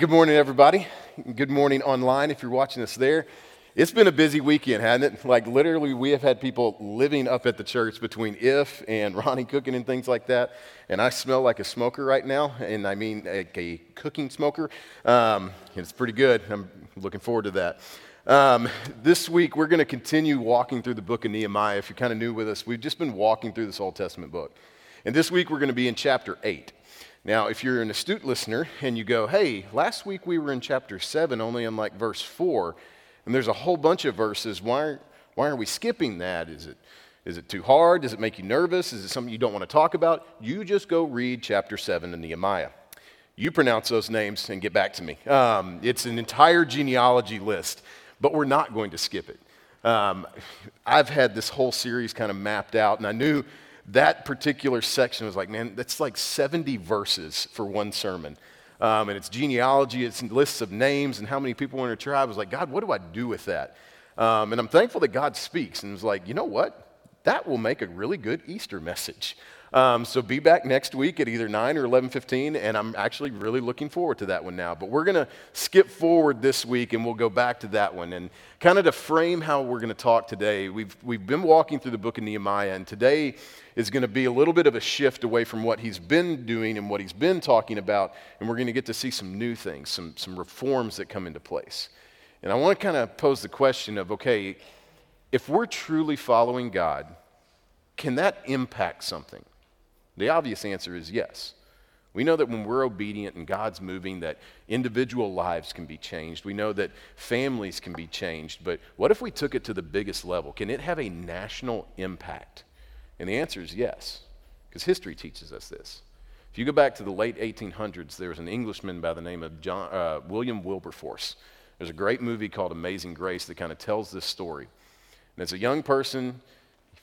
Good morning, everybody. Good morning online if you're watching us there. It's been a busy weekend, hasn't it? Like, literally, we have had people living up at the church between If and Ronnie cooking and things like that. And I smell like a smoker right now, and I mean like a cooking smoker. Um, it's pretty good. I'm looking forward to that. Um, this week, we're going to continue walking through the book of Nehemiah. If you're kind of new with us, we've just been walking through this Old Testament book. And this week, we're going to be in chapter 8. Now, if you're an astute listener and you go, hey, last week we were in chapter 7, only in like verse 4, and there's a whole bunch of verses, why, why are we skipping that? Is it, is it too hard? Does it make you nervous? Is it something you don't want to talk about? You just go read chapter 7 in Nehemiah. You pronounce those names and get back to me. Um, it's an entire genealogy list, but we're not going to skip it. Um, I've had this whole series kind of mapped out, and I knew that particular section was like, man, that's like 70 verses for one sermon. Um, and it's genealogy, it's lists of names and how many people were in a tribe. I was like, God, what do I do with that? Um, and I'm thankful that God speaks and was like, you know what? That will make a really good Easter message. Um, so be back next week at either 9 or 11:15, and I'm actually really looking forward to that one now. But we're going to skip forward this week, and we'll go back to that one. And kind of to frame how we're going to talk today, we've we've been walking through the book of Nehemiah, and today is going to be a little bit of a shift away from what he's been doing and what he's been talking about, and we're going to get to see some new things, some some reforms that come into place. And I want to kind of pose the question of, okay, if we're truly following God, can that impact something? The obvious answer is yes. We know that when we're obedient and God's moving, that individual lives can be changed. We know that families can be changed. But what if we took it to the biggest level? Can it have a national impact? And the answer is yes, because history teaches us this. If you go back to the late 1800s, there was an Englishman by the name of John, uh, William Wilberforce. There's a great movie called Amazing Grace that kind of tells this story. And as a young person,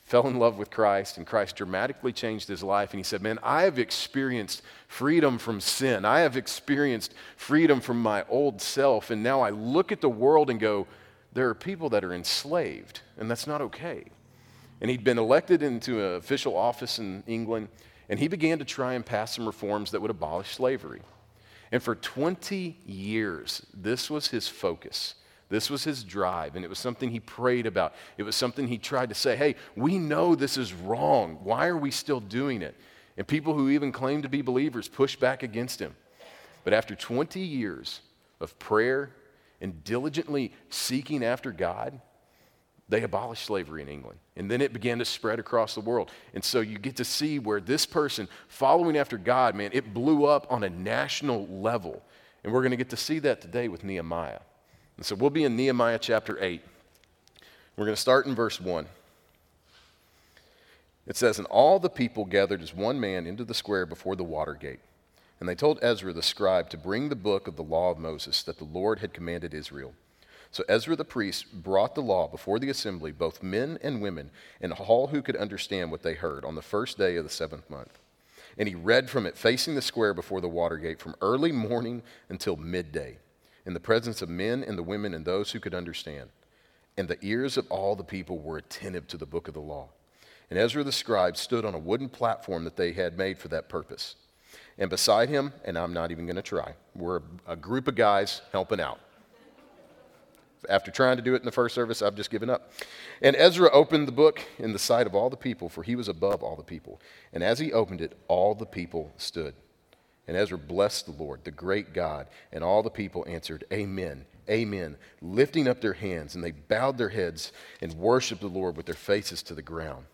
fell in love with Christ, and Christ dramatically changed his life. And he said, Man, I have experienced freedom from sin. I have experienced freedom from my old self. And now I look at the world and go, There are people that are enslaved, and that's not okay. And he'd been elected into an official office in England, and he began to try and pass some reforms that would abolish slavery. And for 20 years, this was his focus. This was his drive, and it was something he prayed about. It was something he tried to say, hey, we know this is wrong. Why are we still doing it? And people who even claimed to be believers pushed back against him. But after 20 years of prayer and diligently seeking after God, they abolished slavery in England. And then it began to spread across the world. And so you get to see where this person, following after God, man, it blew up on a national level. And we're going to get to see that today with Nehemiah. And so we'll be in Nehemiah chapter 8. We're going to start in verse 1. It says, And all the people gathered as one man into the square before the water gate. And they told Ezra the scribe to bring the book of the law of Moses that the Lord had commanded Israel. So Ezra the priest brought the law before the assembly, both men and women, and all who could understand what they heard, on the first day of the seventh month. And he read from it facing the square before the water gate from early morning until midday in the presence of men and the women and those who could understand. And the ears of all the people were attentive to the book of the law. And Ezra the scribe stood on a wooden platform that they had made for that purpose. And beside him, and I'm not even going to try, were a group of guys helping out. After trying to do it in the first service, I've just given up. And Ezra opened the book in the sight of all the people, for he was above all the people. And as he opened it, all the people stood. And Ezra blessed the Lord, the great God, and all the people answered, Amen, Amen, lifting up their hands, and they bowed their heads and worshiped the Lord with their faces to the ground.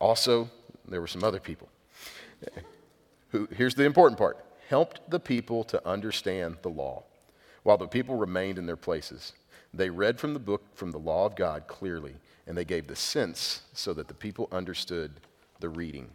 Also, there were some other people who, here's the important part, helped the people to understand the law. While the people remained in their places, they read from the book, from the law of God clearly, and they gave the sense so that the people understood the reading.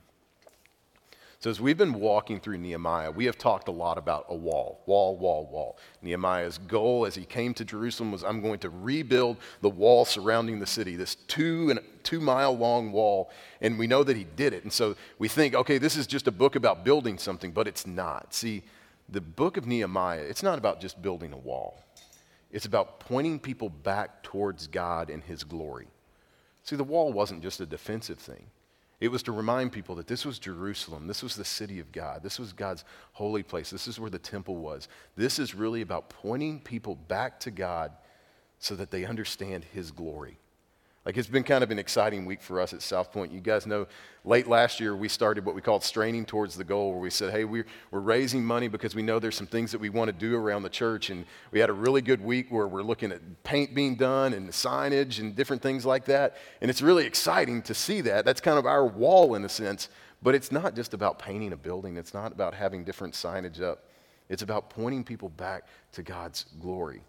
So, as we've been walking through Nehemiah, we have talked a lot about a wall, wall, wall, wall. Nehemiah's goal as he came to Jerusalem was I'm going to rebuild the wall surrounding the city, this two and two mile long wall. And we know that he did it. And so we think, okay, this is just a book about building something, but it's not. See, the book of Nehemiah, it's not about just building a wall, it's about pointing people back towards God and his glory. See, the wall wasn't just a defensive thing. It was to remind people that this was Jerusalem. This was the city of God. This was God's holy place. This is where the temple was. This is really about pointing people back to God so that they understand his glory. Like it's been kind of an exciting week for us at South Point. You guys know late last year we started what we called straining towards the goal, where we said, hey, we're, we're raising money because we know there's some things that we want to do around the church. And we had a really good week where we're looking at paint being done and signage and different things like that. And it's really exciting to see that. That's kind of our wall in a sense. But it's not just about painting a building, it's not about having different signage up. It's about pointing people back to God's glory.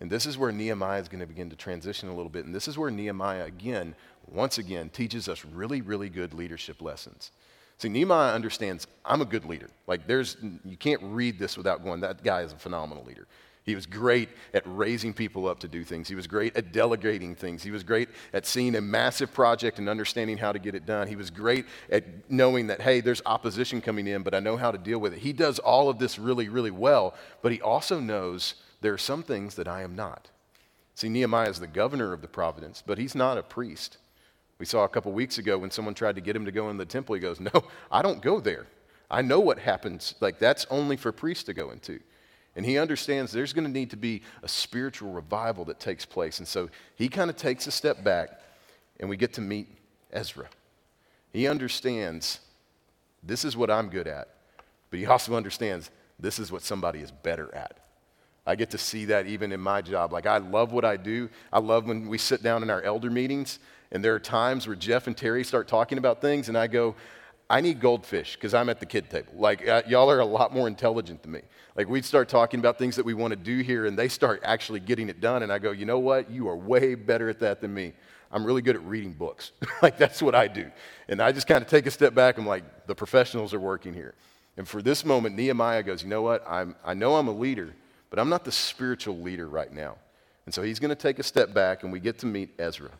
And this is where Nehemiah is going to begin to transition a little bit. And this is where Nehemiah, again, once again, teaches us really, really good leadership lessons. See, Nehemiah understands I'm a good leader. Like, there's, you can't read this without going, that guy is a phenomenal leader. He was great at raising people up to do things. He was great at delegating things. He was great at seeing a massive project and understanding how to get it done. He was great at knowing that, hey, there's opposition coming in, but I know how to deal with it. He does all of this really, really well, but he also knows there are some things that I am not. See, Nehemiah is the governor of the providence, but he's not a priest. We saw a couple weeks ago when someone tried to get him to go in the temple, he goes, No, I don't go there. I know what happens. Like, that's only for priests to go into. And he understands there's going to need to be a spiritual revival that takes place. And so he kind of takes a step back, and we get to meet Ezra. He understands this is what I'm good at, but he also understands this is what somebody is better at. I get to see that even in my job. Like, I love what I do. I love when we sit down in our elder meetings, and there are times where Jeff and Terry start talking about things, and I go, I need goldfish because I'm at the kid table. Like, uh, y'all are a lot more intelligent than me. Like, we'd start talking about things that we want to do here, and they start actually getting it done, and I go, you know what? You are way better at that than me. I'm really good at reading books. like, that's what I do. And I just kind of take a step back. I'm like, the professionals are working here. And for this moment, Nehemiah goes, you know what? I'm, I know I'm a leader, but I'm not the spiritual leader right now. And so he's going to take a step back, and we get to meet Ezra.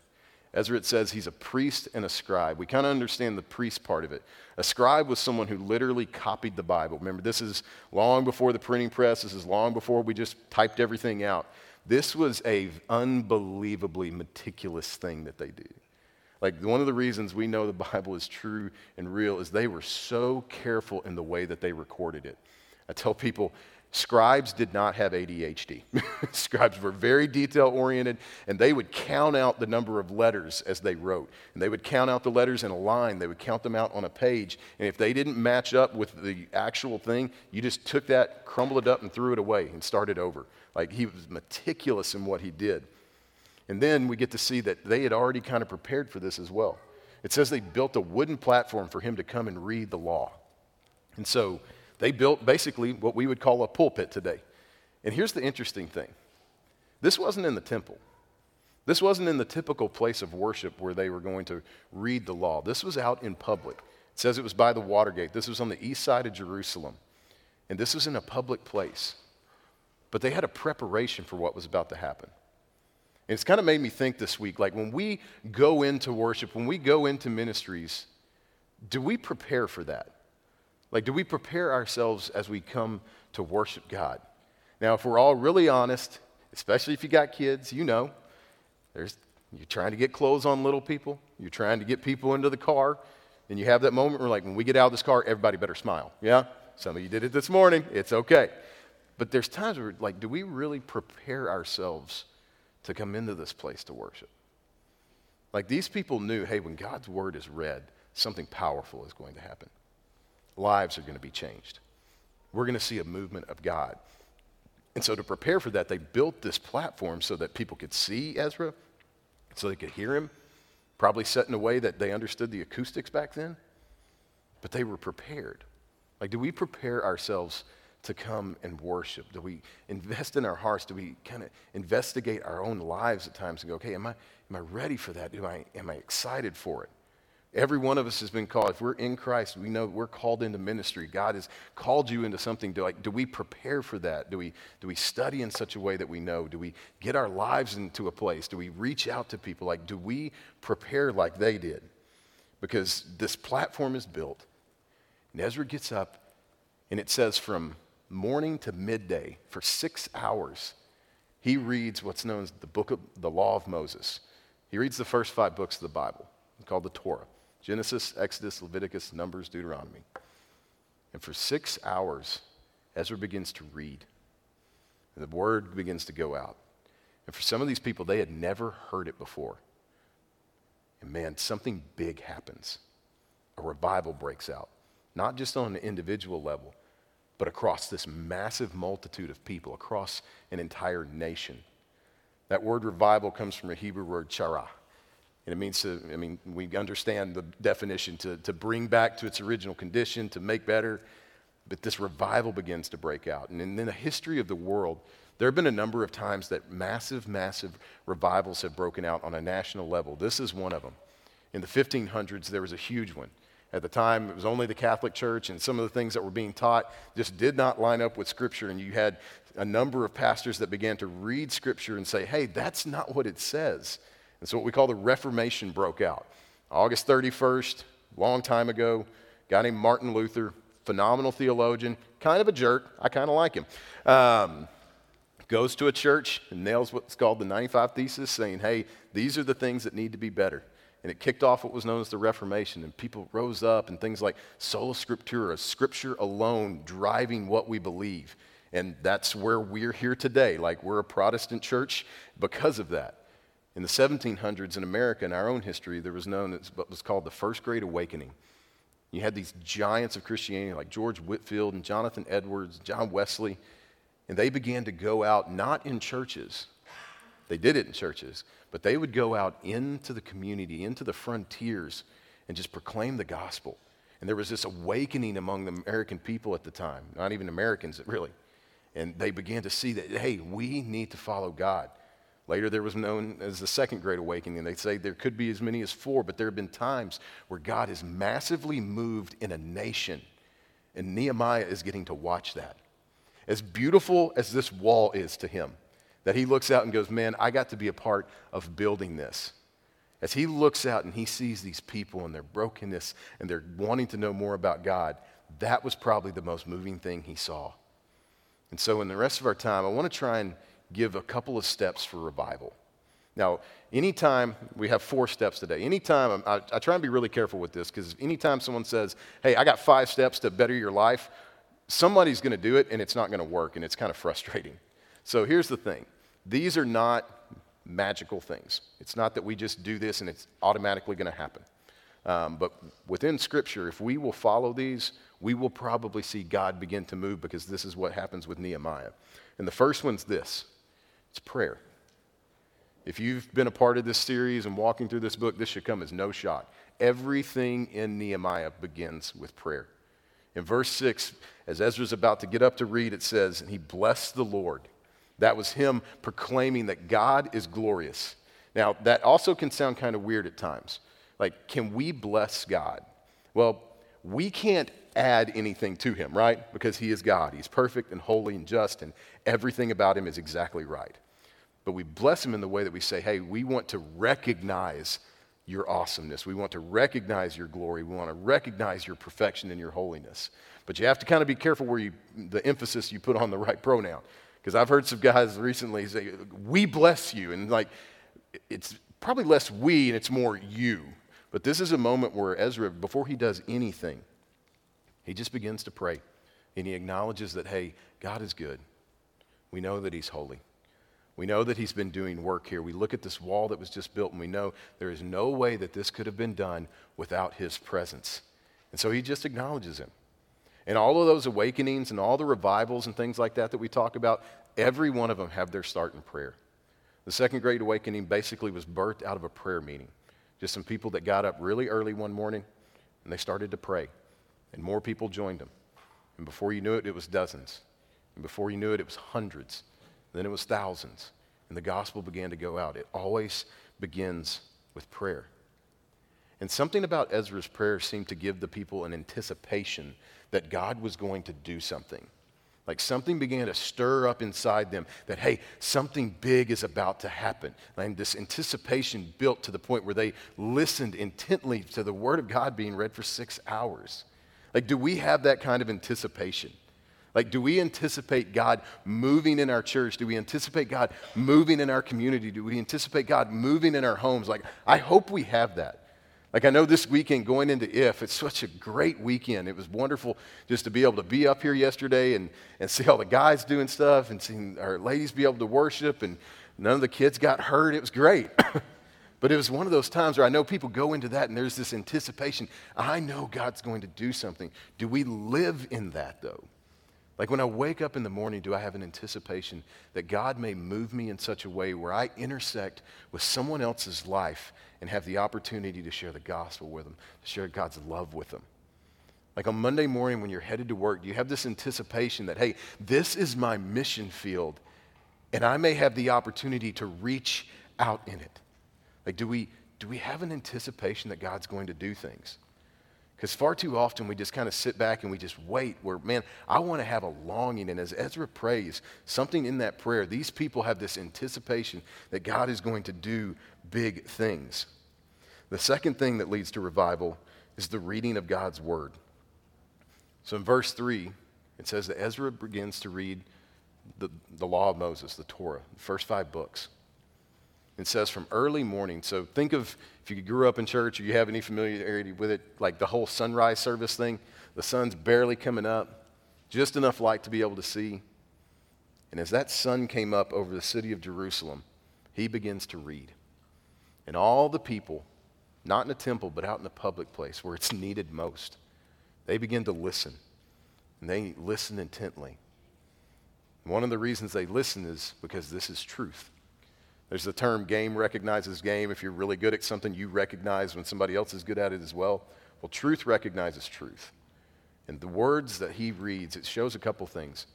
Ezra, it says he's a priest and a scribe. We kind of understand the priest part of it. A scribe was someone who literally copied the Bible. Remember, this is long before the printing press, this is long before we just typed everything out. This was a unbelievably meticulous thing that they did. Like one of the reasons we know the Bible is true and real is they were so careful in the way that they recorded it. I tell people Scribes did not have ADHD. Scribes were very detail oriented, and they would count out the number of letters as they wrote. And they would count out the letters in a line, they would count them out on a page. And if they didn't match up with the actual thing, you just took that, crumbled it up, and threw it away and started over. Like he was meticulous in what he did. And then we get to see that they had already kind of prepared for this as well. It says they built a wooden platform for him to come and read the law. And so, they built basically what we would call a pulpit today. And here's the interesting thing this wasn't in the temple. This wasn't in the typical place of worship where they were going to read the law. This was out in public. It says it was by the water gate. This was on the east side of Jerusalem. And this was in a public place. But they had a preparation for what was about to happen. And it's kind of made me think this week like when we go into worship, when we go into ministries, do we prepare for that? Like, do we prepare ourselves as we come to worship God? Now, if we're all really honest, especially if you got kids, you know, there's, you're trying to get clothes on little people, you're trying to get people into the car, and you have that moment where, like, when we get out of this car, everybody better smile. Yeah? Some of you did it this morning. It's okay. But there's times where, like, do we really prepare ourselves to come into this place to worship? Like, these people knew, hey, when God's word is read, something powerful is going to happen lives are going to be changed. We're going to see a movement of God. And so, to prepare for that, they built this platform so that people could see Ezra, so they could hear him, probably set in a way that they understood the acoustics back then. But they were prepared. Like, do we prepare ourselves to come and worship? Do we invest in our hearts? Do we kind of investigate our own lives at times and go, okay, am I, am I ready for that? Do I, am I excited for it? Every one of us has been called. If we're in Christ, we know we're called into ministry. God has called you into something. Do, like, do we prepare for that? Do we, do we study in such a way that we know? Do we get our lives into a place? Do we reach out to people? Like, do we prepare like they did? Because this platform is built. And Ezra gets up, and it says from morning to midday, for six hours, he reads what's known as the book of the law of Moses. He reads the first five books of the Bible called the Torah. Genesis, Exodus, Leviticus, Numbers, Deuteronomy. And for six hours, Ezra begins to read. And the word begins to go out. And for some of these people, they had never heard it before. And man, something big happens. A revival breaks out, not just on an individual level, but across this massive multitude of people, across an entire nation. That word revival comes from a Hebrew word, chara. And it means to, I mean, we understand the definition to, to bring back to its original condition, to make better. But this revival begins to break out. And in the history of the world, there have been a number of times that massive, massive revivals have broken out on a national level. This is one of them. In the 1500s, there was a huge one. At the time, it was only the Catholic Church, and some of the things that were being taught just did not line up with Scripture. And you had a number of pastors that began to read Scripture and say, hey, that's not what it says. And so, what we call the Reformation broke out. August 31st, long time ago, guy named Martin Luther, phenomenal theologian, kind of a jerk. I kind of like him. Um, goes to a church and nails what's called the 95 Thesis, saying, hey, these are the things that need to be better. And it kicked off what was known as the Reformation, and people rose up and things like sola scriptura, scripture alone driving what we believe. And that's where we're here today. Like we're a Protestant church because of that. In the 1700s in America, in our own history, there was known as what was called the First Great Awakening. You had these giants of Christianity like George Whitefield and Jonathan Edwards, John Wesley, and they began to go out not in churches. They did it in churches, but they would go out into the community, into the frontiers, and just proclaim the gospel. And there was this awakening among the American people at the time, not even Americans, really. And they began to see that, hey, we need to follow God. Later, there was known as the Second Great Awakening. They say there could be as many as four, but there have been times where God has massively moved in a nation, and Nehemiah is getting to watch that. As beautiful as this wall is to him, that he looks out and goes, Man, I got to be a part of building this. As he looks out and he sees these people and their brokenness and they're wanting to know more about God, that was probably the most moving thing he saw. And so, in the rest of our time, I want to try and give a couple of steps for revival. Now, anytime we have four steps today, anytime I, I try and be really careful with this because anytime someone says, Hey, I got five steps to better your life, somebody's going to do it and it's not going to work and it's kind of frustrating. So here's the thing these are not magical things. It's not that we just do this and it's automatically going to happen. Um, but within Scripture, if we will follow these, we will probably see God begin to move because this is what happens with Nehemiah. And the first one's this it's prayer. If you've been a part of this series and walking through this book, this should come as no shock. Everything in Nehemiah begins with prayer. In verse 6, as Ezra's about to get up to read, it says, And he blessed the Lord. That was him proclaiming that God is glorious. Now, that also can sound kind of weird at times. Like, can we bless God? Well, we can't add anything to him, right? Because he is God. He's perfect and holy and just, and everything about him is exactly right. But we bless him in the way that we say, hey, we want to recognize your awesomeness. We want to recognize your glory. We want to recognize your perfection and your holiness. But you have to kind of be careful where you, the emphasis you put on the right pronoun. Because I've heard some guys recently say, we bless you. And like, it's probably less we and it's more you. But this is a moment where Ezra, before he does anything, he just begins to pray. And he acknowledges that, hey, God is good. We know that he's holy. We know that he's been doing work here. We look at this wall that was just built and we know there is no way that this could have been done without his presence. And so he just acknowledges him. And all of those awakenings and all the revivals and things like that that we talk about, every one of them have their start in prayer. The second great awakening basically was birthed out of a prayer meeting. Just some people that got up really early one morning and they started to pray. And more people joined them. And before you knew it, it was dozens. And before you knew it, it was hundreds. Then it was thousands. And the gospel began to go out. It always begins with prayer. And something about Ezra's prayer seemed to give the people an anticipation that God was going to do something. Like something began to stir up inside them that, hey, something big is about to happen. And this anticipation built to the point where they listened intently to the Word of God being read for six hours. Like, do we have that kind of anticipation? Like, do we anticipate God moving in our church? Do we anticipate God moving in our community? Do we anticipate God moving in our homes? Like, I hope we have that. Like, I know this weekend going into IF, it's such a great weekend. It was wonderful just to be able to be up here yesterday and, and see all the guys doing stuff and seeing our ladies be able to worship, and none of the kids got hurt. It was great. but it was one of those times where I know people go into that and there's this anticipation. I know God's going to do something. Do we live in that, though? Like when I wake up in the morning, do I have an anticipation that God may move me in such a way where I intersect with someone else's life and have the opportunity to share the gospel with them, to share God's love with them? Like on Monday morning when you're headed to work, do you have this anticipation that, hey, this is my mission field and I may have the opportunity to reach out in it? Like, do we, do we have an anticipation that God's going to do things? Because far too often we just kind of sit back and we just wait, where, man, I want to have a longing. And as Ezra prays, something in that prayer, these people have this anticipation that God is going to do big things. The second thing that leads to revival is the reading of God's word. So in verse 3, it says that Ezra begins to read the, the law of Moses, the Torah, the first five books. It says from early morning. So think of if you grew up in church or you have any familiarity with it, like the whole sunrise service thing. The sun's barely coming up, just enough light to be able to see. And as that sun came up over the city of Jerusalem, he begins to read. And all the people, not in a temple, but out in a public place where it's needed most, they begin to listen. And they listen intently. One of the reasons they listen is because this is truth. There's the term game recognizes game. If you're really good at something, you recognize when somebody else is good at it as well. Well, truth recognizes truth. And the words that he reads, it shows a couple things.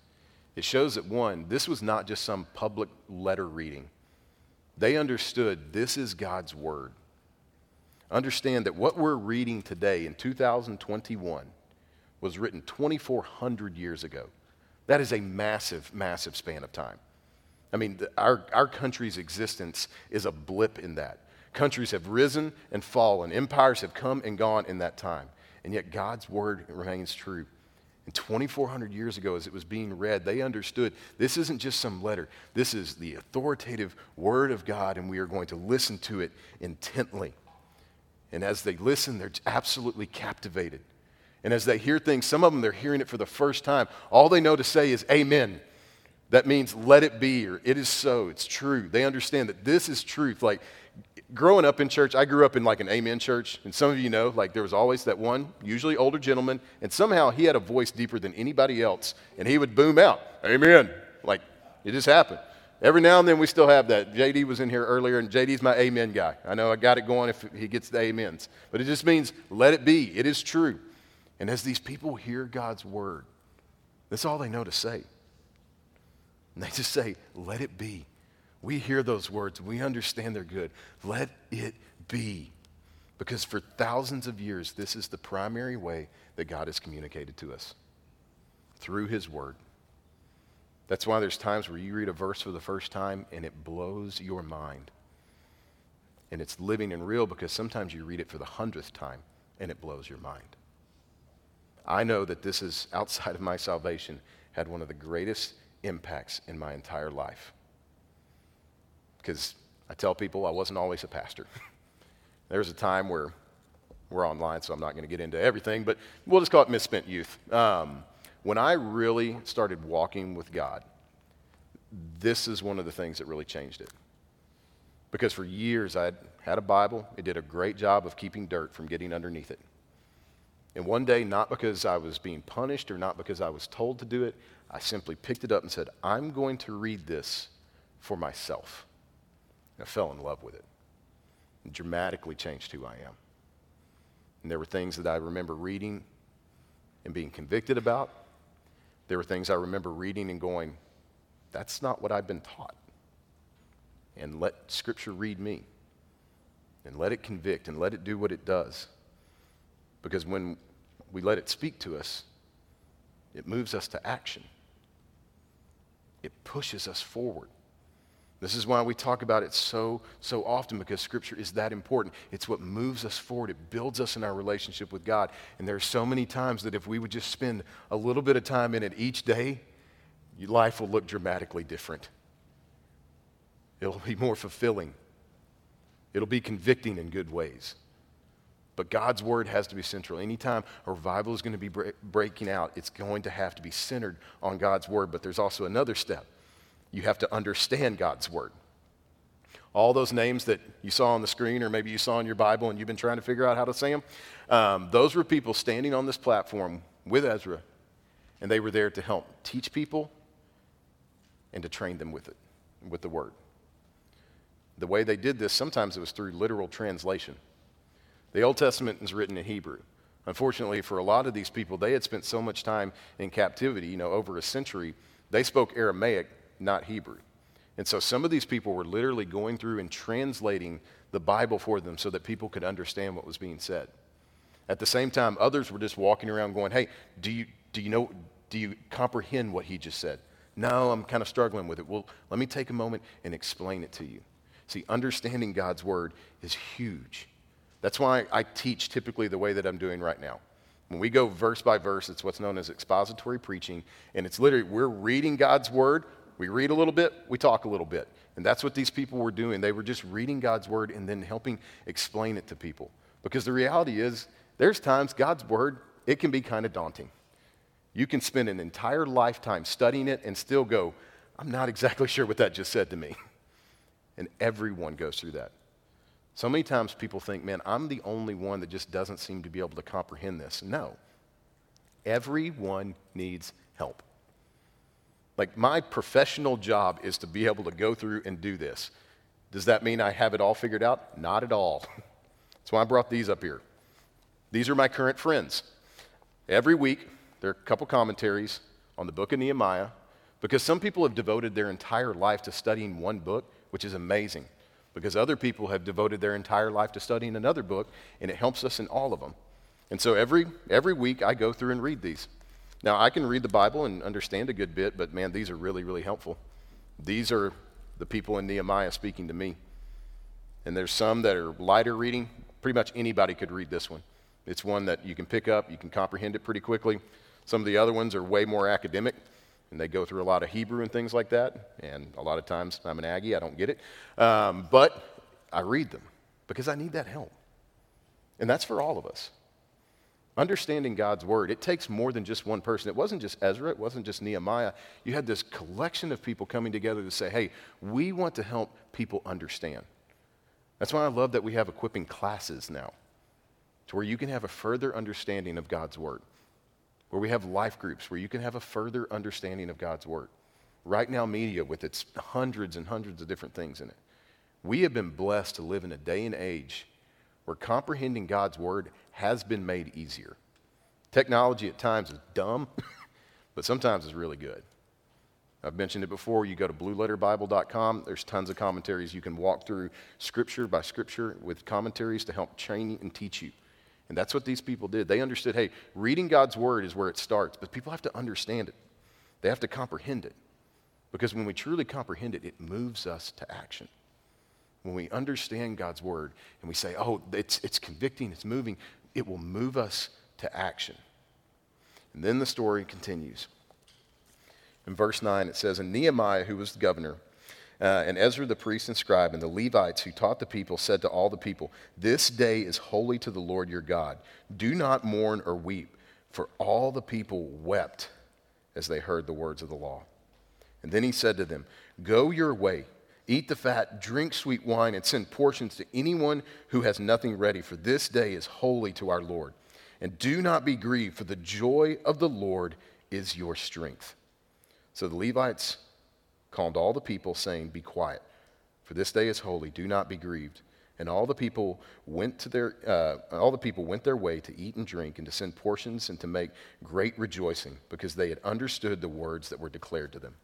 It shows that one, this was not just some public letter reading. They understood this is God's word. Understand that what we're reading today in 2021 was written 2,400 years ago. That is a massive, massive span of time. I mean, the, our, our country's existence is a blip in that. Countries have risen and fallen, empires have come and gone in that time. And yet God's word remains true. And 2,400 years ago, as it was being read, they understood this isn't just some letter. This is the authoritative word of God, and we are going to listen to it intently. And as they listen, they're absolutely captivated. And as they hear things, some of them they're hearing it for the first time. All they know to say is, Amen. That means let it be or it is so. It's true. They understand that this is truth. Like growing up in church, I grew up in like an amen church. And some of you know, like there was always that one, usually older gentleman, and somehow he had a voice deeper than anybody else. And he would boom out, Amen. Like it just happened. Every now and then we still have that. JD was in here earlier, and JD's my amen guy. I know I got it going if he gets the amens. But it just means let it be. It is true. And as these people hear God's word, that's all they know to say. And they just say, let it be. We hear those words. We understand they're good. Let it be. Because for thousands of years, this is the primary way that God has communicated to us through His Word. That's why there's times where you read a verse for the first time and it blows your mind. And it's living and real because sometimes you read it for the hundredth time and it blows your mind. I know that this is outside of my salvation, had one of the greatest impacts in my entire life. Because I tell people I wasn't always a pastor. there was a time where we're online, so I'm not going to get into everything, but we'll just call it misspent youth. Um, when I really started walking with God, this is one of the things that really changed it. Because for years I had a Bible, it did a great job of keeping dirt from getting underneath it. And one day, not because I was being punished or not because I was told to do it, I simply picked it up and said, I'm going to read this for myself. And I fell in love with it. It dramatically changed who I am. And there were things that I remember reading and being convicted about. There were things I remember reading and going, that's not what I've been taught. And let Scripture read me. And let it convict and let it do what it does. Because when we let it speak to us, it moves us to action. It pushes us forward. This is why we talk about it so, so often because Scripture is that important. It's what moves us forward. It builds us in our relationship with God. And there are so many times that if we would just spend a little bit of time in it each day, your life will look dramatically different. It'll be more fulfilling. It'll be convicting in good ways. But God's word has to be central. Anytime a revival is going to be breaking out, it's going to have to be centered on God's word. But there's also another step you have to understand God's word. All those names that you saw on the screen, or maybe you saw in your Bible and you've been trying to figure out how to say them, um, those were people standing on this platform with Ezra, and they were there to help teach people and to train them with it, with the word. The way they did this, sometimes it was through literal translation. The Old Testament is written in Hebrew. Unfortunately, for a lot of these people, they had spent so much time in captivity, you know, over a century, they spoke Aramaic, not Hebrew. And so some of these people were literally going through and translating the Bible for them so that people could understand what was being said. At the same time, others were just walking around going, Hey, do you, do you know, do you comprehend what he just said? No, I'm kind of struggling with it. Well, let me take a moment and explain it to you. See, understanding God's word is huge. That's why I teach typically the way that I'm doing right now. When we go verse by verse, it's what's known as expository preaching. And it's literally, we're reading God's word. We read a little bit, we talk a little bit. And that's what these people were doing. They were just reading God's word and then helping explain it to people. Because the reality is, there's times God's word, it can be kind of daunting. You can spend an entire lifetime studying it and still go, I'm not exactly sure what that just said to me. And everyone goes through that. So many times people think, man, I'm the only one that just doesn't seem to be able to comprehend this. No. Everyone needs help. Like, my professional job is to be able to go through and do this. Does that mean I have it all figured out? Not at all. That's why I brought these up here. These are my current friends. Every week, there are a couple commentaries on the book of Nehemiah because some people have devoted their entire life to studying one book, which is amazing because other people have devoted their entire life to studying another book, and it helps us in all of them. And so every, every week I go through and read these. Now, I can read the Bible and understand a good bit, but man, these are really, really helpful. These are the people in Nehemiah speaking to me. And there's some that are lighter reading. Pretty much anybody could read this one. It's one that you can pick up, you can comprehend it pretty quickly. Some of the other ones are way more academic and they go through a lot of Hebrew and things like that. And a lot of times I'm an Aggie, I don't get it. Um, but I read them because I need that help. And that's for all of us. Understanding God's word, it takes more than just one person. It wasn't just Ezra, it wasn't just Nehemiah. You had this collection of people coming together to say, hey, we want to help people understand. That's why I love that we have equipping classes now to where you can have a further understanding of God's word where we have life groups where you can have a further understanding of God's Word. Right now, media with its hundreds and hundreds of different things in it. We have been blessed to live in a day and age where comprehending God's Word has been made easier. Technology at times is dumb, but sometimes it's really good. I've mentioned it before. You go to blueletterbible.com, there's tons of commentaries. You can walk through scripture by scripture with commentaries to help train and teach you. And that's what these people did. They understood hey, reading God's word is where it starts, but people have to understand it, they have to comprehend it. Because when we truly comprehend it, it moves us to action. When we understand God's word and we say, oh, it's, it's convicting, it's moving, it will move us to action. And then the story continues. In verse 9, it says, And Nehemiah, who was the governor, uh, and Ezra the priest and scribe and the Levites who taught the people said to all the people, This day is holy to the Lord your God. Do not mourn or weep, for all the people wept as they heard the words of the law. And then he said to them, Go your way, eat the fat, drink sweet wine, and send portions to anyone who has nothing ready, for this day is holy to our Lord. And do not be grieved, for the joy of the Lord is your strength. So the Levites called all the people, saying, Be quiet, for this day is holy, do not be grieved. And all the people went to their uh, all the people went their way to eat and drink and to send portions and to make great rejoicing because they had understood the words that were declared to them.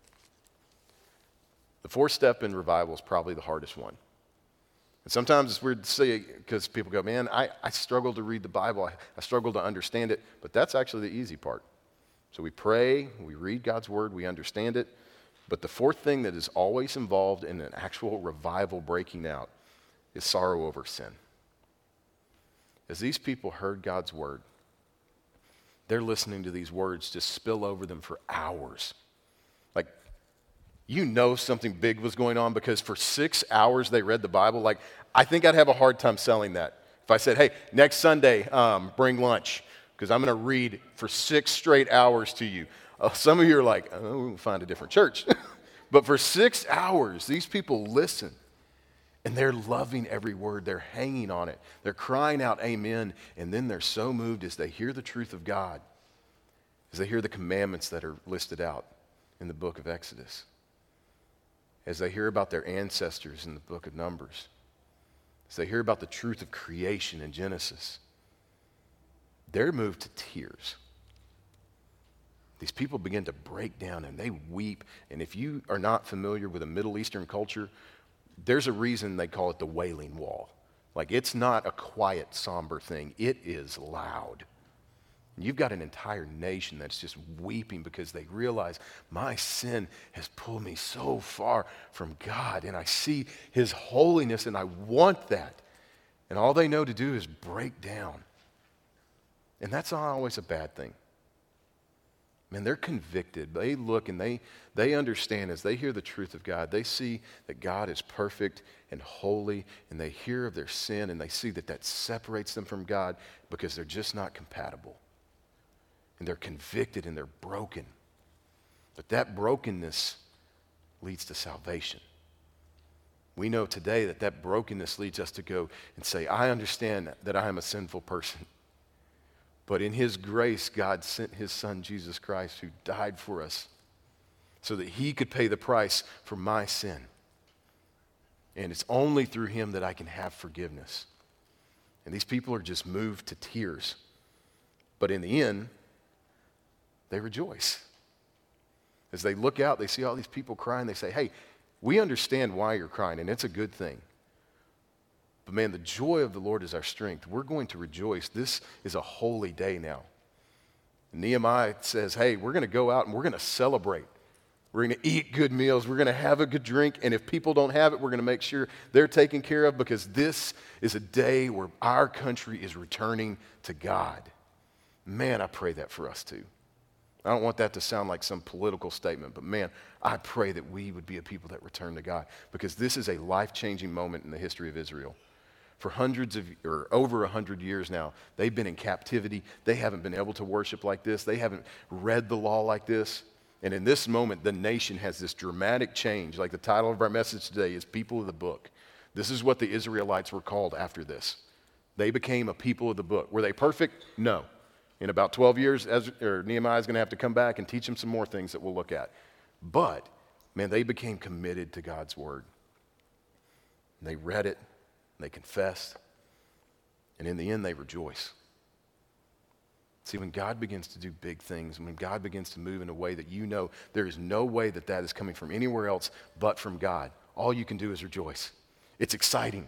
The fourth step in revival is probably the hardest one. And sometimes it's weird to say because people go, man, I, I struggle to read the Bible. I, I struggle to understand it. But that's actually the easy part. So we pray, we read God's word, we understand it, but the fourth thing that is always involved in an actual revival breaking out is sorrow over sin. As these people heard God's word, they're listening to these words just spill over them for hours. Like, you know something big was going on because for six hours they read the Bible. Like, I think I'd have a hard time selling that. If I said, hey, next Sunday, um, bring lunch, because I'm going to read for six straight hours to you. Uh, some of you are like, oh, we'll find a different church. but for six hours, these people listen. And they're loving every word. They're hanging on it. They're crying out, Amen. And then they're so moved as they hear the truth of God, as they hear the commandments that are listed out in the book of Exodus, as they hear about their ancestors in the book of Numbers, as they hear about the truth of creation in Genesis. They're moved to tears. These people begin to break down and they weep. And if you are not familiar with a Middle Eastern culture, there's a reason they call it the wailing wall. Like it's not a quiet, somber thing, it is loud. And you've got an entire nation that's just weeping because they realize my sin has pulled me so far from God, and I see His holiness, and I want that. And all they know to do is break down. And that's not always a bad thing. Man, they're convicted. They look and they, they understand as they hear the truth of God. They see that God is perfect and holy, and they hear of their sin, and they see that that separates them from God because they're just not compatible. And they're convicted and they're broken. But that brokenness leads to salvation. We know today that that brokenness leads us to go and say, I understand that I am a sinful person. But in His grace, God sent His Son, Jesus Christ, who died for us so that He could pay the price for my sin. And it's only through Him that I can have forgiveness. And these people are just moved to tears. But in the end, they rejoice. As they look out, they see all these people crying. They say, Hey, we understand why you're crying, and it's a good thing. But man, the joy of the Lord is our strength. We're going to rejoice. This is a holy day now. Nehemiah says, hey, we're going to go out and we're going to celebrate. We're going to eat good meals. We're going to have a good drink. And if people don't have it, we're going to make sure they're taken care of because this is a day where our country is returning to God. Man, I pray that for us too. I don't want that to sound like some political statement, but man, I pray that we would be a people that return to God because this is a life changing moment in the history of Israel for hundreds of or over a hundred years now they've been in captivity. They haven't been able to worship like this. They haven't read the law like this. And in this moment the nation has this dramatic change. Like the title of our message today is people of the book. This is what the israelites were called after this. They became a people of the book. Were they perfect? No. In about 12 years Ezra, nehemiah is going to have to come back and teach them some more things that we'll look at. But man they became committed to god's word. They read it they confess, and in the end, they rejoice. See, when God begins to do big things, when God begins to move in a way that you know there is no way that that is coming from anywhere else but from God, all you can do is rejoice. It's exciting.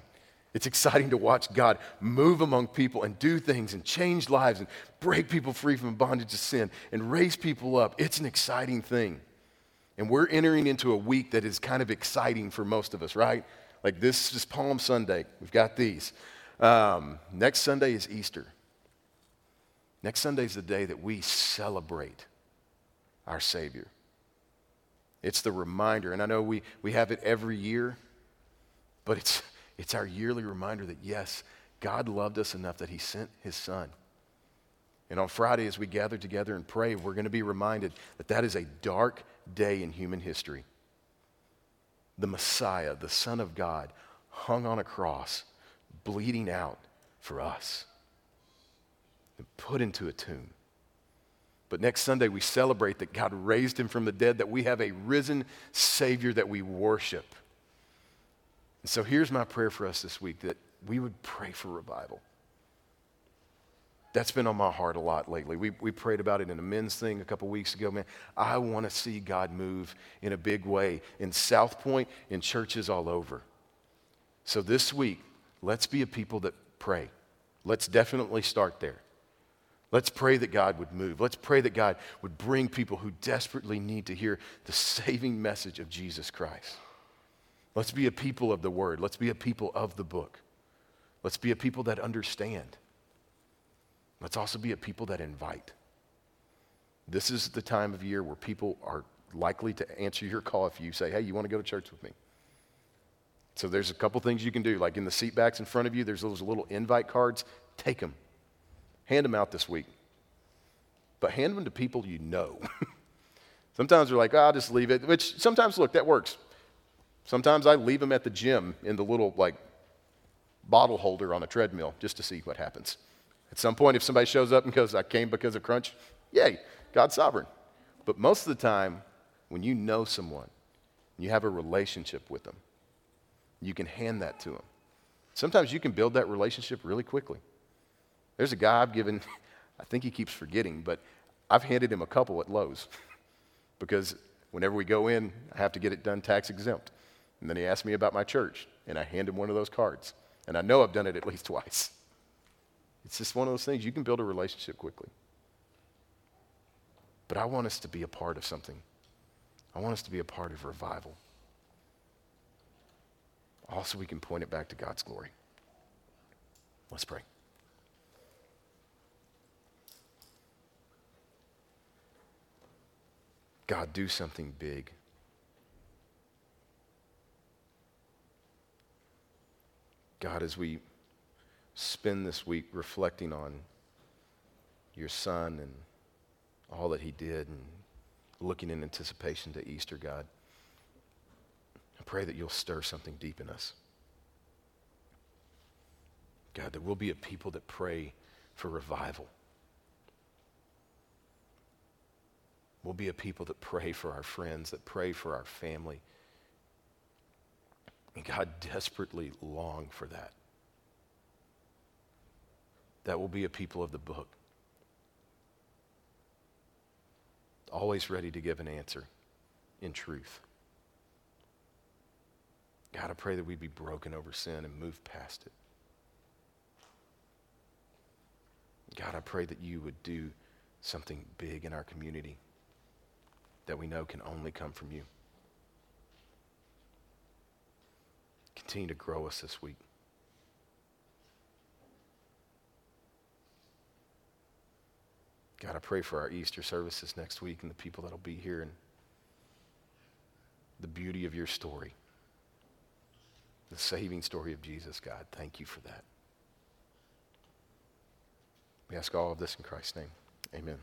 It's exciting to watch God move among people and do things and change lives and break people free from bondage to sin and raise people up. It's an exciting thing. And we're entering into a week that is kind of exciting for most of us, right? Like this is Palm Sunday. We've got these. Um, next Sunday is Easter. Next Sunday is the day that we celebrate our Savior. It's the reminder, and I know we, we have it every year, but it's, it's our yearly reminder that yes, God loved us enough that He sent His Son. And on Friday, as we gather together and pray, we're going to be reminded that that is a dark day in human history the Messiah, the Son of God, hung on a cross, bleeding out for us, and put into a tomb. But next Sunday, we celebrate that God raised him from the dead, that we have a risen Savior that we worship. And so here's my prayer for us this week that we would pray for revival. That's been on my heart a lot lately. We, we prayed about it in a men's thing a couple weeks ago. Man, I want to see God move in a big way in South Point, in churches all over. So this week, let's be a people that pray. Let's definitely start there. Let's pray that God would move. Let's pray that God would bring people who desperately need to hear the saving message of Jesus Christ. Let's be a people of the word. Let's be a people of the book. Let's be a people that understand. Let's also be a people that invite. This is the time of year where people are likely to answer your call if you say, hey, you want to go to church with me? So there's a couple things you can do. Like in the seat backs in front of you, there's those little invite cards. Take them. Hand them out this week. But hand them to people you know. sometimes they're like, oh, I'll just leave it, which sometimes, look, that works. Sometimes I leave them at the gym in the little, like, bottle holder on a treadmill just to see what happens. At some point, if somebody shows up and goes, I came because of crunch, yay, God's sovereign. But most of the time, when you know someone, you have a relationship with them, you can hand that to them. Sometimes you can build that relationship really quickly. There's a guy I've given, I think he keeps forgetting, but I've handed him a couple at Lowe's because whenever we go in, I have to get it done tax exempt. And then he asked me about my church, and I hand him one of those cards. And I know I've done it at least twice. It's just one of those things you can build a relationship quickly. But I want us to be a part of something. I want us to be a part of revival. Also, we can point it back to God's glory. Let's pray. God, do something big. God, as we spend this week reflecting on your son and all that he did and looking in anticipation to Easter, God, I pray that you'll stir something deep in us. God, that we'll be a people that pray for revival. We'll be a people that pray for our friends, that pray for our family. And God, desperately long for that. That will be a people of the book. Always ready to give an answer in truth. God, I pray that we'd be broken over sin and move past it. God, I pray that you would do something big in our community that we know can only come from you. Continue to grow us this week. God, I pray for our Easter services next week and the people that'll be here and the beauty of your story, the saving story of Jesus, God. Thank you for that. We ask all of this in Christ's name. Amen.